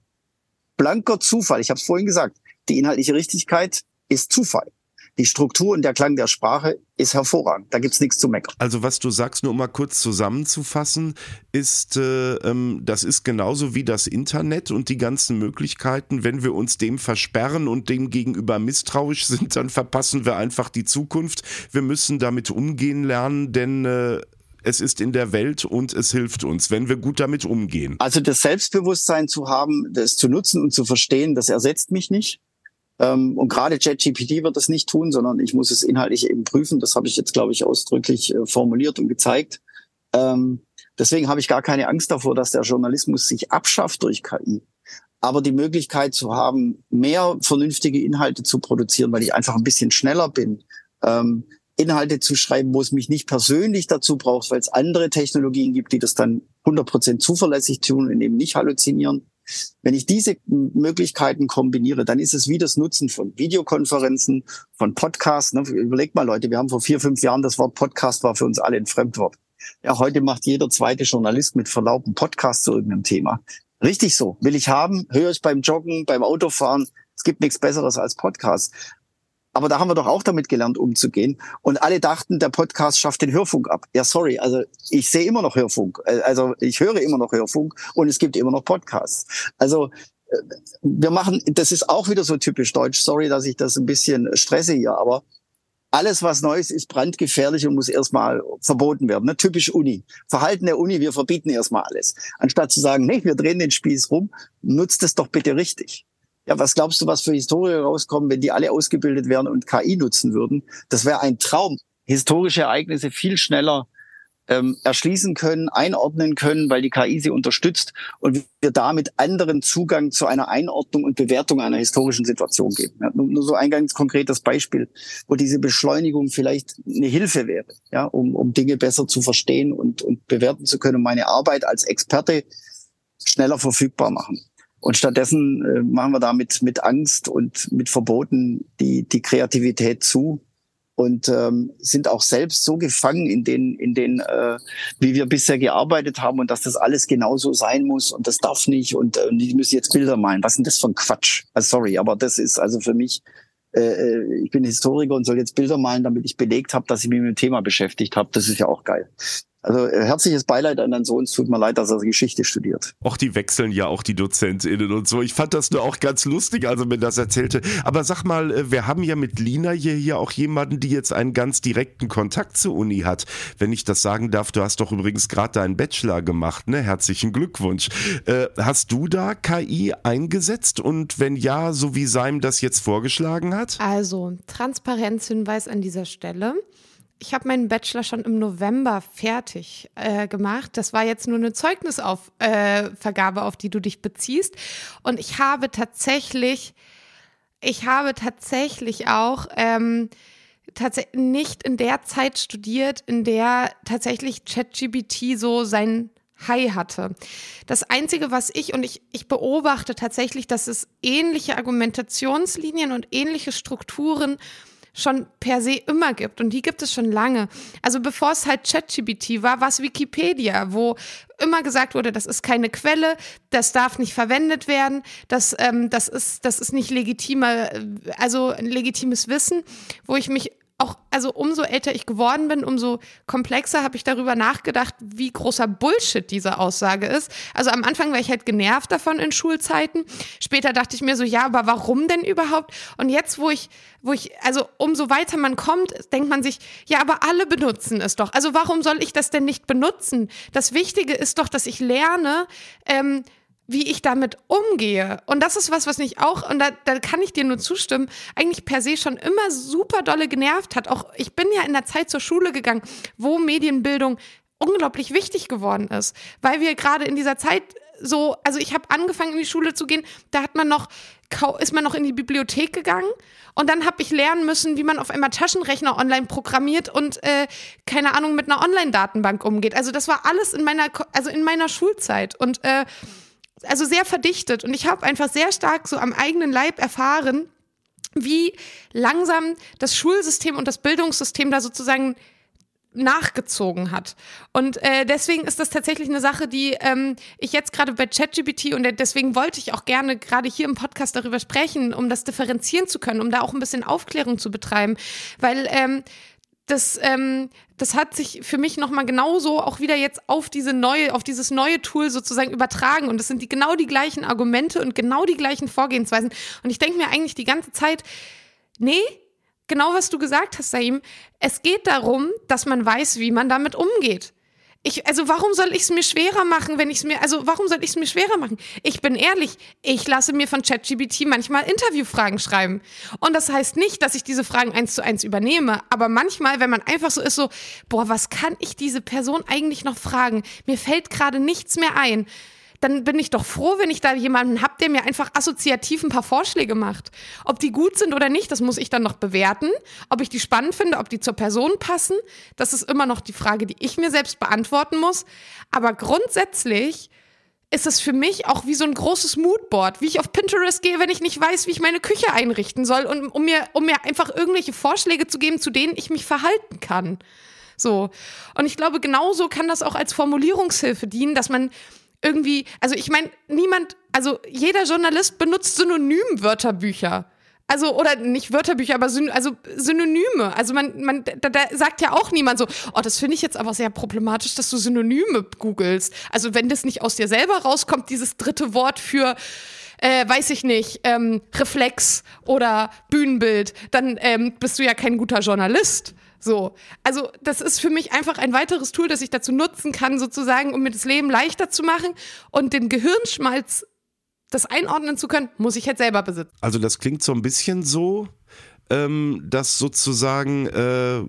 blanker Zufall. Ich habe es vorhin gesagt. Die inhaltliche Richtigkeit ist Zufall die Struktur und der Klang der Sprache ist hervorragend. Da gibt's nichts zu meckern.
Also was du sagst, nur um mal kurz zusammenzufassen, ist, äh, ähm, das ist genauso wie das Internet und die ganzen Möglichkeiten. Wenn wir uns dem versperren und dem gegenüber misstrauisch sind, dann verpassen wir einfach die Zukunft. Wir müssen damit umgehen lernen, denn äh, es ist in der Welt und es hilft uns, wenn wir gut damit umgehen.
Also das Selbstbewusstsein zu haben, das zu nutzen und zu verstehen, das ersetzt mich nicht. Ähm, und gerade ChatGPT wird das nicht tun, sondern ich muss es inhaltlich eben prüfen. Das habe ich jetzt, glaube ich, ausdrücklich äh, formuliert und gezeigt. Ähm, deswegen habe ich gar keine Angst davor, dass der Journalismus sich abschafft durch KI. Aber die Möglichkeit zu haben, mehr vernünftige Inhalte zu produzieren, weil ich einfach ein bisschen schneller bin, ähm, Inhalte zu schreiben, wo es mich nicht persönlich dazu braucht, weil es andere Technologien gibt, die das dann 100% zuverlässig tun und eben nicht halluzinieren. Wenn ich diese Möglichkeiten kombiniere, dann ist es wie das Nutzen von Videokonferenzen, von Podcasts. Ne? Überlegt mal, Leute, wir haben vor vier, fünf Jahren das Wort Podcast war für uns alle ein Fremdwort. Ja, heute macht jeder zweite Journalist mit Verlaub einen Podcast zu irgendeinem Thema. Richtig so. Will ich haben, höre ich beim Joggen, beim Autofahren. Es gibt nichts Besseres als Podcast. Aber da haben wir doch auch damit gelernt, umzugehen. Und alle dachten, der Podcast schafft den Hörfunk ab. Ja, sorry, also ich sehe immer noch Hörfunk. Äh, also ich höre immer noch Hörfunk und es gibt immer noch Podcasts. Also äh, wir machen, das ist auch wieder so typisch deutsch. Sorry, dass ich das ein bisschen stresse hier, aber alles, was Neues ist, brandgefährlich und muss erstmal verboten werden. Ne? Typisch Uni. Verhalten der Uni, wir verbieten erstmal alles. Anstatt zu sagen, nee, wir drehen den Spieß rum, nutzt es doch bitte richtig. Ja, was glaubst du, was für Historie rauskommen, wenn die alle ausgebildet wären und KI nutzen würden? Das wäre ein Traum. Historische Ereignisse viel schneller ähm, erschließen können, einordnen können, weil die KI sie unterstützt und wir damit anderen Zugang zu einer Einordnung und Bewertung einer historischen Situation geben. Ja, nur, nur so ein ganz konkretes Beispiel, wo diese Beschleunigung vielleicht eine Hilfe wäre, ja, um, um Dinge besser zu verstehen und, und bewerten zu können, meine Arbeit als Experte schneller verfügbar machen. Und stattdessen äh, machen wir damit mit Angst und mit Verboten die, die Kreativität zu und ähm, sind auch selbst so gefangen in den, in den, äh, wie wir bisher gearbeitet haben und dass das alles genauso sein muss und das darf nicht und äh, die müssen jetzt Bilder malen. Was ist denn das für ein Quatsch? Also sorry, aber das ist also für mich, äh, äh, ich bin Historiker und soll jetzt Bilder malen, damit ich belegt habe, dass ich mich mit dem Thema beschäftigt habe. Das ist ja auch geil. Also äh, herzliches Beileid an deinen Sohn. Es tut mir leid, dass er Geschichte studiert.
Auch die wechseln ja auch die DozentInnen und so. Ich fand das nur auch ganz lustig, also mir das erzählte. Aber sag mal, äh, wir haben ja mit Lina hier, hier auch jemanden, die jetzt einen ganz direkten Kontakt zur Uni hat. Wenn ich das sagen darf, du hast doch übrigens gerade deinen Bachelor gemacht, ne? Herzlichen Glückwunsch. Äh, hast du da KI eingesetzt und wenn ja, so wie Seim das jetzt vorgeschlagen hat?
Also, Transparenzhinweis an dieser Stelle ich habe meinen Bachelor schon im November fertig äh, gemacht. Das war jetzt nur eine Zeugnisvergabe, äh, auf die du dich beziehst. Und ich habe tatsächlich, ich habe tatsächlich auch ähm, tatsächlich nicht in der Zeit studiert, in der tatsächlich ChatGBT so sein High hatte. Das Einzige, was ich und ich, ich beobachte tatsächlich, dass es ähnliche Argumentationslinien und ähnliche Strukturen schon per se immer gibt und die gibt es schon lange. Also bevor es halt ChatGPT war, war es Wikipedia, wo immer gesagt wurde, das ist keine Quelle, das darf nicht verwendet werden, das, ähm, das, ist, das ist nicht legitime, also ein legitimes Wissen, wo ich mich auch, also umso älter ich geworden bin, umso komplexer habe ich darüber nachgedacht, wie großer Bullshit diese Aussage ist. Also am Anfang war ich halt genervt davon in Schulzeiten. Später dachte ich mir so, ja, aber warum denn überhaupt? Und jetzt, wo ich, wo ich, also umso weiter man kommt, denkt man sich, ja, aber alle benutzen es doch. Also warum soll ich das denn nicht benutzen? Das Wichtige ist doch, dass ich lerne, ähm, wie ich damit umgehe. Und das ist was, was mich auch, und da, da kann ich dir nur zustimmen, eigentlich per se schon immer super dolle genervt hat. Auch ich bin ja in der Zeit zur Schule gegangen, wo Medienbildung unglaublich wichtig geworden ist, weil wir gerade in dieser Zeit so, also ich habe angefangen in die Schule zu gehen, da hat man noch ist man noch in die Bibliothek gegangen und dann habe ich lernen müssen, wie man auf einmal Taschenrechner online programmiert und äh, keine Ahnung mit einer Online-Datenbank umgeht. Also das war alles in meiner, also in meiner Schulzeit und äh, also sehr verdichtet. Und ich habe einfach sehr stark so am eigenen Leib erfahren, wie langsam das Schulsystem und das Bildungssystem da sozusagen nachgezogen hat. Und äh, deswegen ist das tatsächlich eine Sache, die ähm, ich jetzt gerade bei ChatGPT und deswegen wollte ich auch gerne gerade hier im Podcast darüber sprechen, um das differenzieren zu können, um da auch ein bisschen Aufklärung zu betreiben, weil ähm, das, ähm, das hat sich für mich nochmal genauso auch wieder jetzt auf diese neue, auf dieses neue Tool sozusagen übertragen. Und das sind die genau die gleichen Argumente und genau die gleichen Vorgehensweisen. Und ich denke mir eigentlich die ganze Zeit, nee, genau was du gesagt hast, Saim, es geht darum, dass man weiß, wie man damit umgeht. Ich, also warum soll ich es mir schwerer machen, wenn ich es mir, also warum soll ich es mir schwerer machen? Ich bin ehrlich, ich lasse mir von ChatGPT manchmal Interviewfragen schreiben. Und das heißt nicht, dass ich diese Fragen eins zu eins übernehme, aber manchmal, wenn man einfach so ist, so, boah, was kann ich diese Person eigentlich noch fragen? Mir fällt gerade nichts mehr ein dann bin ich doch froh, wenn ich da jemanden habe, der mir einfach assoziativ ein paar Vorschläge macht. Ob die gut sind oder nicht, das muss ich dann noch bewerten. Ob ich die spannend finde, ob die zur Person passen, das ist immer noch die Frage, die ich mir selbst beantworten muss. Aber grundsätzlich ist es für mich auch wie so ein großes Moodboard, wie ich auf Pinterest gehe, wenn ich nicht weiß, wie ich meine Küche einrichten soll und um mir, um mir einfach irgendwelche Vorschläge zu geben, zu denen ich mich verhalten kann. So. Und ich glaube, genauso kann das auch als Formulierungshilfe dienen, dass man irgendwie, also ich meine, niemand, also jeder Journalist benutzt Synonymwörterbücher. Also, oder nicht Wörterbücher, aber syn also Synonyme. Also man, man, da, da sagt ja auch niemand so, oh, das finde ich jetzt aber sehr problematisch, dass du Synonyme googelst. Also wenn das nicht aus dir selber rauskommt, dieses dritte Wort für äh, weiß ich nicht, ähm, Reflex oder Bühnenbild, dann ähm, bist du ja kein guter Journalist. So, also das ist für mich einfach ein weiteres Tool, das ich dazu nutzen kann, sozusagen, um mir das Leben leichter zu machen und den Gehirnschmalz das einordnen zu können, muss ich jetzt selber besitzen.
Also das klingt so ein bisschen so, ähm, dass sozusagen äh,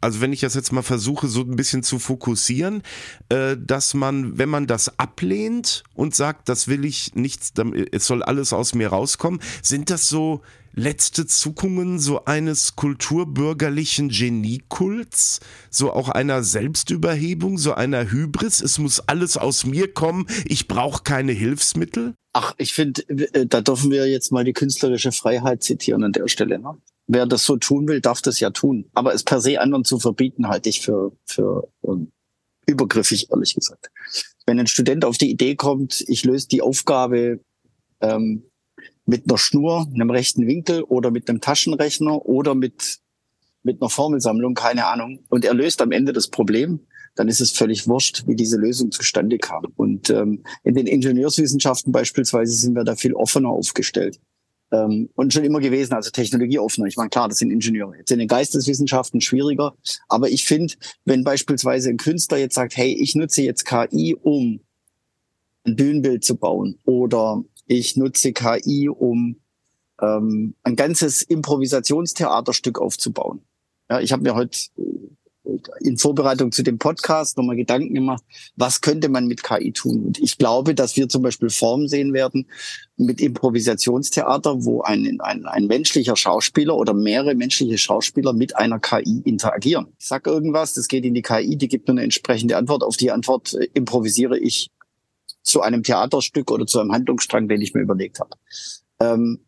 also wenn ich das jetzt mal versuche, so ein bisschen zu fokussieren, äh, dass man, wenn man das ablehnt und sagt, das will ich nichts, es soll alles aus mir rauskommen, sind das so letzte Zuckungen so eines kulturbürgerlichen Geniekults, so auch einer Selbstüberhebung, so einer Hybris, es muss alles aus mir kommen, ich brauche keine Hilfsmittel?
Ach, ich finde, äh, da dürfen wir jetzt mal die künstlerische Freiheit zitieren an der Stelle. Ne? wer das so tun will, darf das ja tun. Aber es per se anderen zu verbieten, halte ich für, für um, übergriffig, ehrlich gesagt. Wenn ein Student auf die Idee kommt, ich löse die Aufgabe ähm, mit einer Schnur, einem rechten Winkel oder mit einem Taschenrechner oder mit, mit einer Formelsammlung, keine Ahnung, und er löst am Ende das Problem, dann ist es völlig wurscht, wie diese Lösung zustande kam. Und ähm, in den Ingenieurswissenschaften beispielsweise sind wir da viel offener aufgestellt ähm, und schon immer gewesen, also technologieoffener. Ich meine, klar, das sind Ingenieure. Jetzt in den Geisteswissenschaften schwieriger. Aber ich finde, wenn beispielsweise ein Künstler jetzt sagt, hey, ich nutze jetzt KI, um ein Bühnenbild zu bauen oder ich nutze KI, um ähm, ein ganzes Improvisationstheaterstück aufzubauen. Ja, ich habe mir heute in Vorbereitung zu dem Podcast nochmal Gedanken gemacht, was könnte man mit KI tun? Und ich glaube, dass wir zum Beispiel Formen sehen werden mit Improvisationstheater, wo ein, ein, ein menschlicher Schauspieler oder mehrere menschliche Schauspieler mit einer KI interagieren. Ich sage irgendwas, das geht in die KI, die gibt mir eine entsprechende Antwort. Auf die Antwort äh, improvisiere ich zu einem Theaterstück oder zu einem Handlungsstrang, den ich mir überlegt habe. Ähm,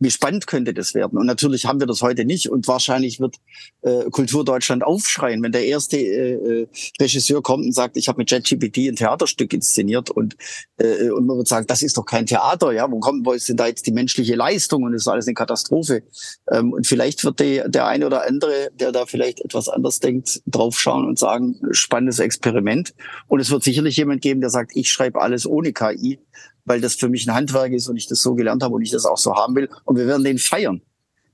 wie spannend könnte das werden? Und natürlich haben wir das heute nicht und wahrscheinlich wird äh, Kultur Deutschland aufschreien, wenn der erste äh, äh Regisseur kommt und sagt, ich habe mit JetGPT ein Theaterstück inszeniert und äh, und man wird sagen, das ist doch kein Theater, ja, wo kommt, wo ist denn da jetzt die menschliche Leistung und das ist alles eine Katastrophe. Ähm, und vielleicht wird die, der eine oder andere, der da vielleicht etwas anders denkt, draufschauen und sagen, spannendes Experiment. Und es wird sicherlich jemand geben, der sagt, ich schreibe alles ohne KI weil das für mich ein Handwerk ist und ich das so gelernt habe und ich das auch so haben will. Und wir werden den feiern,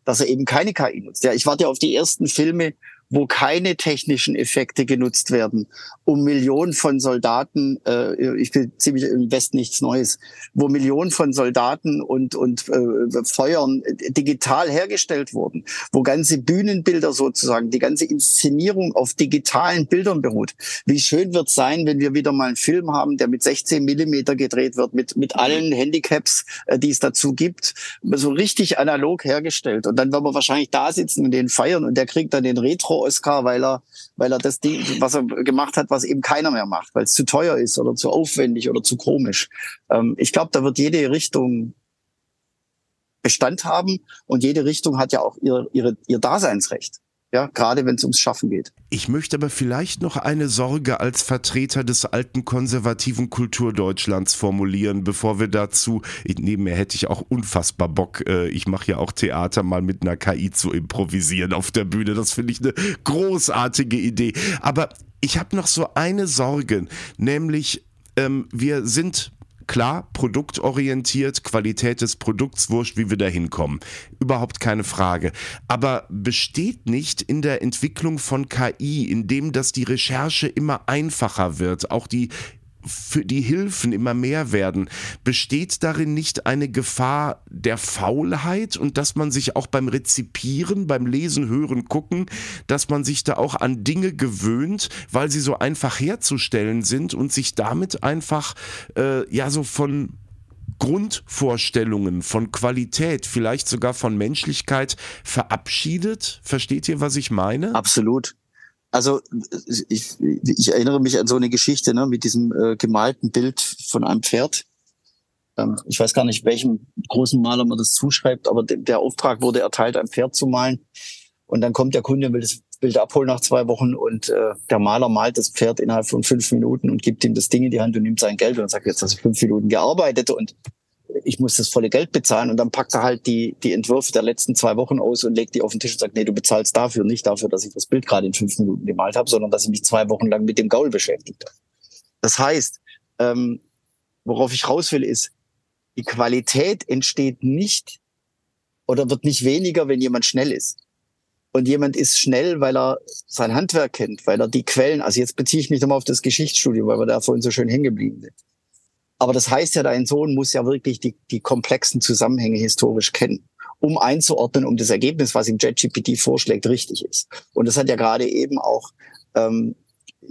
dass er eben keine KI nutzt. Ja, ich warte auf die ersten Filme, wo keine technischen Effekte genutzt werden, um Millionen von Soldaten, äh, ich bin ziemlich im Westen nichts Neues, wo Millionen von Soldaten und, und äh, Feuern digital hergestellt wurden, wo ganze Bühnenbilder sozusagen, die ganze Inszenierung auf digitalen Bildern beruht. Wie schön wird sein, wenn wir wieder mal einen Film haben, der mit 16 Millimeter gedreht wird, mit, mit allen Handicaps, äh, die es dazu gibt, so richtig analog hergestellt. Und dann werden wir wahrscheinlich da sitzen und den feiern und der kriegt dann den Retro Retro-Oscar, weil er, weil er das Ding, was er gemacht hat, was eben keiner mehr macht, weil es zu teuer ist oder zu aufwendig oder zu komisch. Ähm, ich glaube, da wird jede Richtung Bestand haben und jede Richtung hat ja auch ihr, ihre, ihr Daseinsrecht. Ja, gerade wenn es ums Schaffen geht.
Ich möchte aber vielleicht noch eine Sorge als Vertreter des alten konservativen Kulturdeutschlands formulieren, bevor wir dazu, nebenher hätte ich auch unfassbar Bock, äh, ich mache ja auch Theater mal mit einer KI zu improvisieren auf der Bühne. Das finde ich eine großartige Idee. Aber ich habe noch so eine Sorge, nämlich ähm, wir sind Klar, produktorientiert, Qualität des Produkts, wurscht, wie wir da hinkommen. Überhaupt keine Frage. Aber besteht nicht in der Entwicklung von KI, indem dass die Recherche immer einfacher wird, auch die für die Hilfen immer mehr werden, besteht darin nicht eine Gefahr der Faulheit und dass man sich auch beim Rezipieren, beim Lesen, Hören, Gucken, dass man sich da auch an Dinge gewöhnt, weil sie so einfach herzustellen sind und sich damit einfach äh, ja so von Grundvorstellungen von Qualität, vielleicht sogar von Menschlichkeit verabschiedet? Versteht ihr, was ich meine?
Absolut. Also ich, ich erinnere mich an so eine Geschichte ne, mit diesem äh, gemalten Bild von einem Pferd. Ähm, ich weiß gar nicht, welchem großen Maler man das zuschreibt, aber de der Auftrag wurde erteilt, ein Pferd zu malen. Und dann kommt der Kunde und will das Bild abholen nach zwei Wochen und äh, der Maler malt das Pferd innerhalb von fünf Minuten und gibt ihm das Ding in die Hand und nimmt sein Geld und sagt, jetzt hast du fünf Minuten gearbeitet und ich muss das volle Geld bezahlen und dann packt er halt die, die Entwürfe der letzten zwei Wochen aus und legt die auf den Tisch und sagt, nee, du bezahlst dafür, nicht dafür, dass ich das Bild gerade in fünf Minuten gemalt habe, sondern dass ich mich zwei Wochen lang mit dem Gaul beschäftigt habe. Das heißt, ähm, worauf ich raus will, ist, die Qualität entsteht nicht oder wird nicht weniger, wenn jemand schnell ist. Und jemand ist schnell, weil er sein Handwerk kennt, weil er die Quellen, also jetzt beziehe ich mich nochmal auf das Geschichtsstudium, weil wir da vorhin so schön hängen geblieben sind. Aber das heißt ja, dein Sohn muss ja wirklich die, die komplexen Zusammenhänge historisch kennen, um einzuordnen, um das Ergebnis, was ihm JetGPT vorschlägt, richtig ist. Und das hat ja gerade eben auch ähm,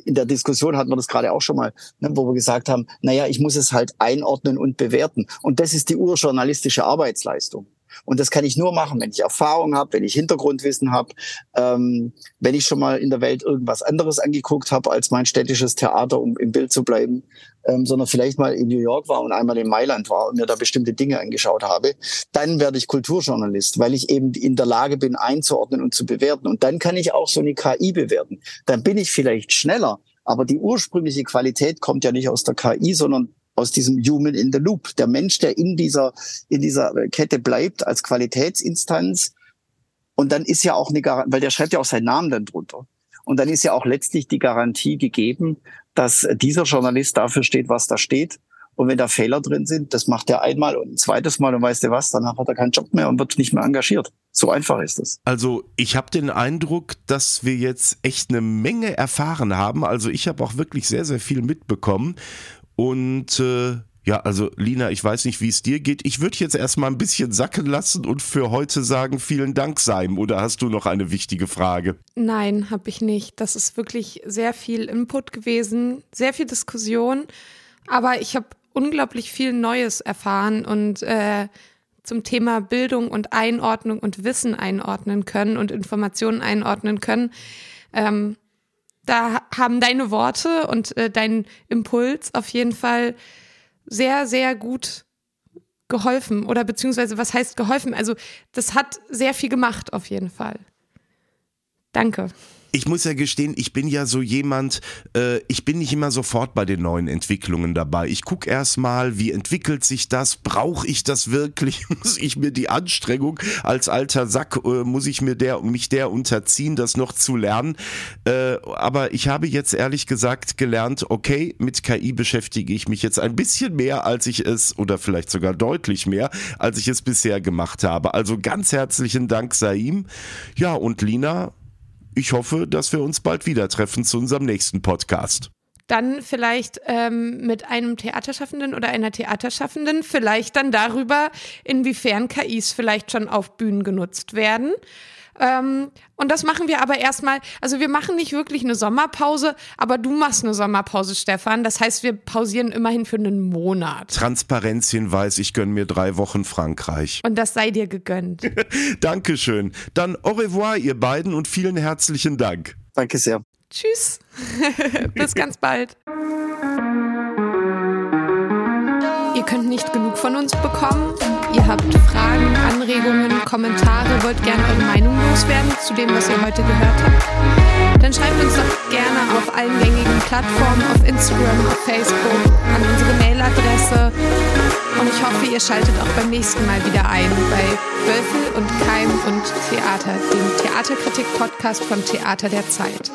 in der Diskussion hatten wir das gerade auch schon mal, ne, wo wir gesagt haben, naja, ich muss es halt einordnen und bewerten. Und das ist die urjournalistische Arbeitsleistung. Und das kann ich nur machen, wenn ich Erfahrung habe, wenn ich Hintergrundwissen habe, ähm, wenn ich schon mal in der Welt irgendwas anderes angeguckt habe als mein städtisches Theater, um im Bild zu bleiben, ähm, sondern vielleicht mal in New York war und einmal in Mailand war und mir da bestimmte Dinge angeschaut habe, dann werde ich Kulturjournalist, weil ich eben in der Lage bin, einzuordnen und zu bewerten. Und dann kann ich auch so eine KI bewerten. Dann bin ich vielleicht schneller, aber die ursprüngliche Qualität kommt ja nicht aus der KI, sondern aus diesem Human in the Loop. Der Mensch, der in dieser, in dieser Kette bleibt als Qualitätsinstanz. Und dann ist ja auch eine Garantie, weil der schreibt ja auch seinen Namen dann drunter. Und dann ist ja auch letztlich die Garantie gegeben, dass dieser Journalist dafür steht, was da steht. Und wenn da Fehler drin sind, das macht er einmal und ein zweites Mal und weißt du was, danach hat er keinen Job mehr und wird nicht mehr engagiert. So einfach ist es.
Also ich habe den Eindruck, dass wir jetzt echt eine Menge erfahren haben. Also ich habe auch wirklich sehr, sehr viel mitbekommen. Und äh, Ja, also Lina, ich weiß nicht, wie es dir geht. Ich würde jetzt erstmal ein bisschen sacken lassen und für heute sagen, vielen Dank, Seim. Oder hast du noch eine wichtige Frage?
Nein, habe ich nicht. Das ist wirklich sehr viel Input gewesen, sehr viel Diskussion. Aber ich habe unglaublich viel Neues erfahren und äh, zum Thema Bildung und Einordnung und Wissen einordnen können und Informationen einordnen können. Ähm, da haben deine Worte und äh, dein Impuls auf jeden Fall sehr, sehr gut geholfen oder beziehungsweise was heißt geholfen? Also das hat sehr viel gemacht auf jeden Fall. Danke
ich muss ja gestehen, ich bin ja so jemand, äh, ich bin nicht immer sofort bei den neuen Entwicklungen dabei. Ich gucke erstmal, wie entwickelt sich das? Brauche ich das wirklich? muss ich mir die Anstrengung als alter Sack, äh, muss ich mir der, mich der unterziehen, das noch zu lernen? Äh, aber ich habe jetzt ehrlich gesagt gelernt, okay, mit KI beschäftige ich mich jetzt ein bisschen mehr, als ich es, oder vielleicht sogar deutlich mehr, als ich es bisher gemacht habe. Also ganz herzlichen Dank, Saim. Ja, und Lina, ich hoffe, dass wir uns bald wieder treffen zu unserem nächsten Podcast.
Dann vielleicht ähm, mit einem Theaterschaffenden oder einer Theaterschaffenden, vielleicht dann darüber, inwiefern KIs vielleicht schon auf Bühnen genutzt werden. Ähm, und das machen wir aber erstmal, also wir machen nicht wirklich eine Sommerpause, aber du machst eine Sommerpause, Stefan. Das heißt, wir pausieren immerhin für einen Monat.
Transparenzhinweis, ich gönne mir drei Wochen Frankreich.
Und das sei dir gegönnt.
Dankeschön. Dann au revoir, ihr beiden, und vielen herzlichen Dank.
Danke sehr.
Tschüss. Bis ganz bald. Ihr könnt nicht genug von uns bekommen. Ihr habt Fragen, Anregungen, Kommentare, wollt gerne eure Meinung loswerden zu dem, was ihr heute gehört habt. Dann schreibt uns doch gerne auf allen gängigen Plattformen, auf Instagram, auf Facebook, an unsere Mailadresse. Und ich hoffe, ihr schaltet auch beim nächsten Mal wieder ein bei Wölfel und Keim und Theater, dem Theaterkritik-Podcast von Theater der Zeit.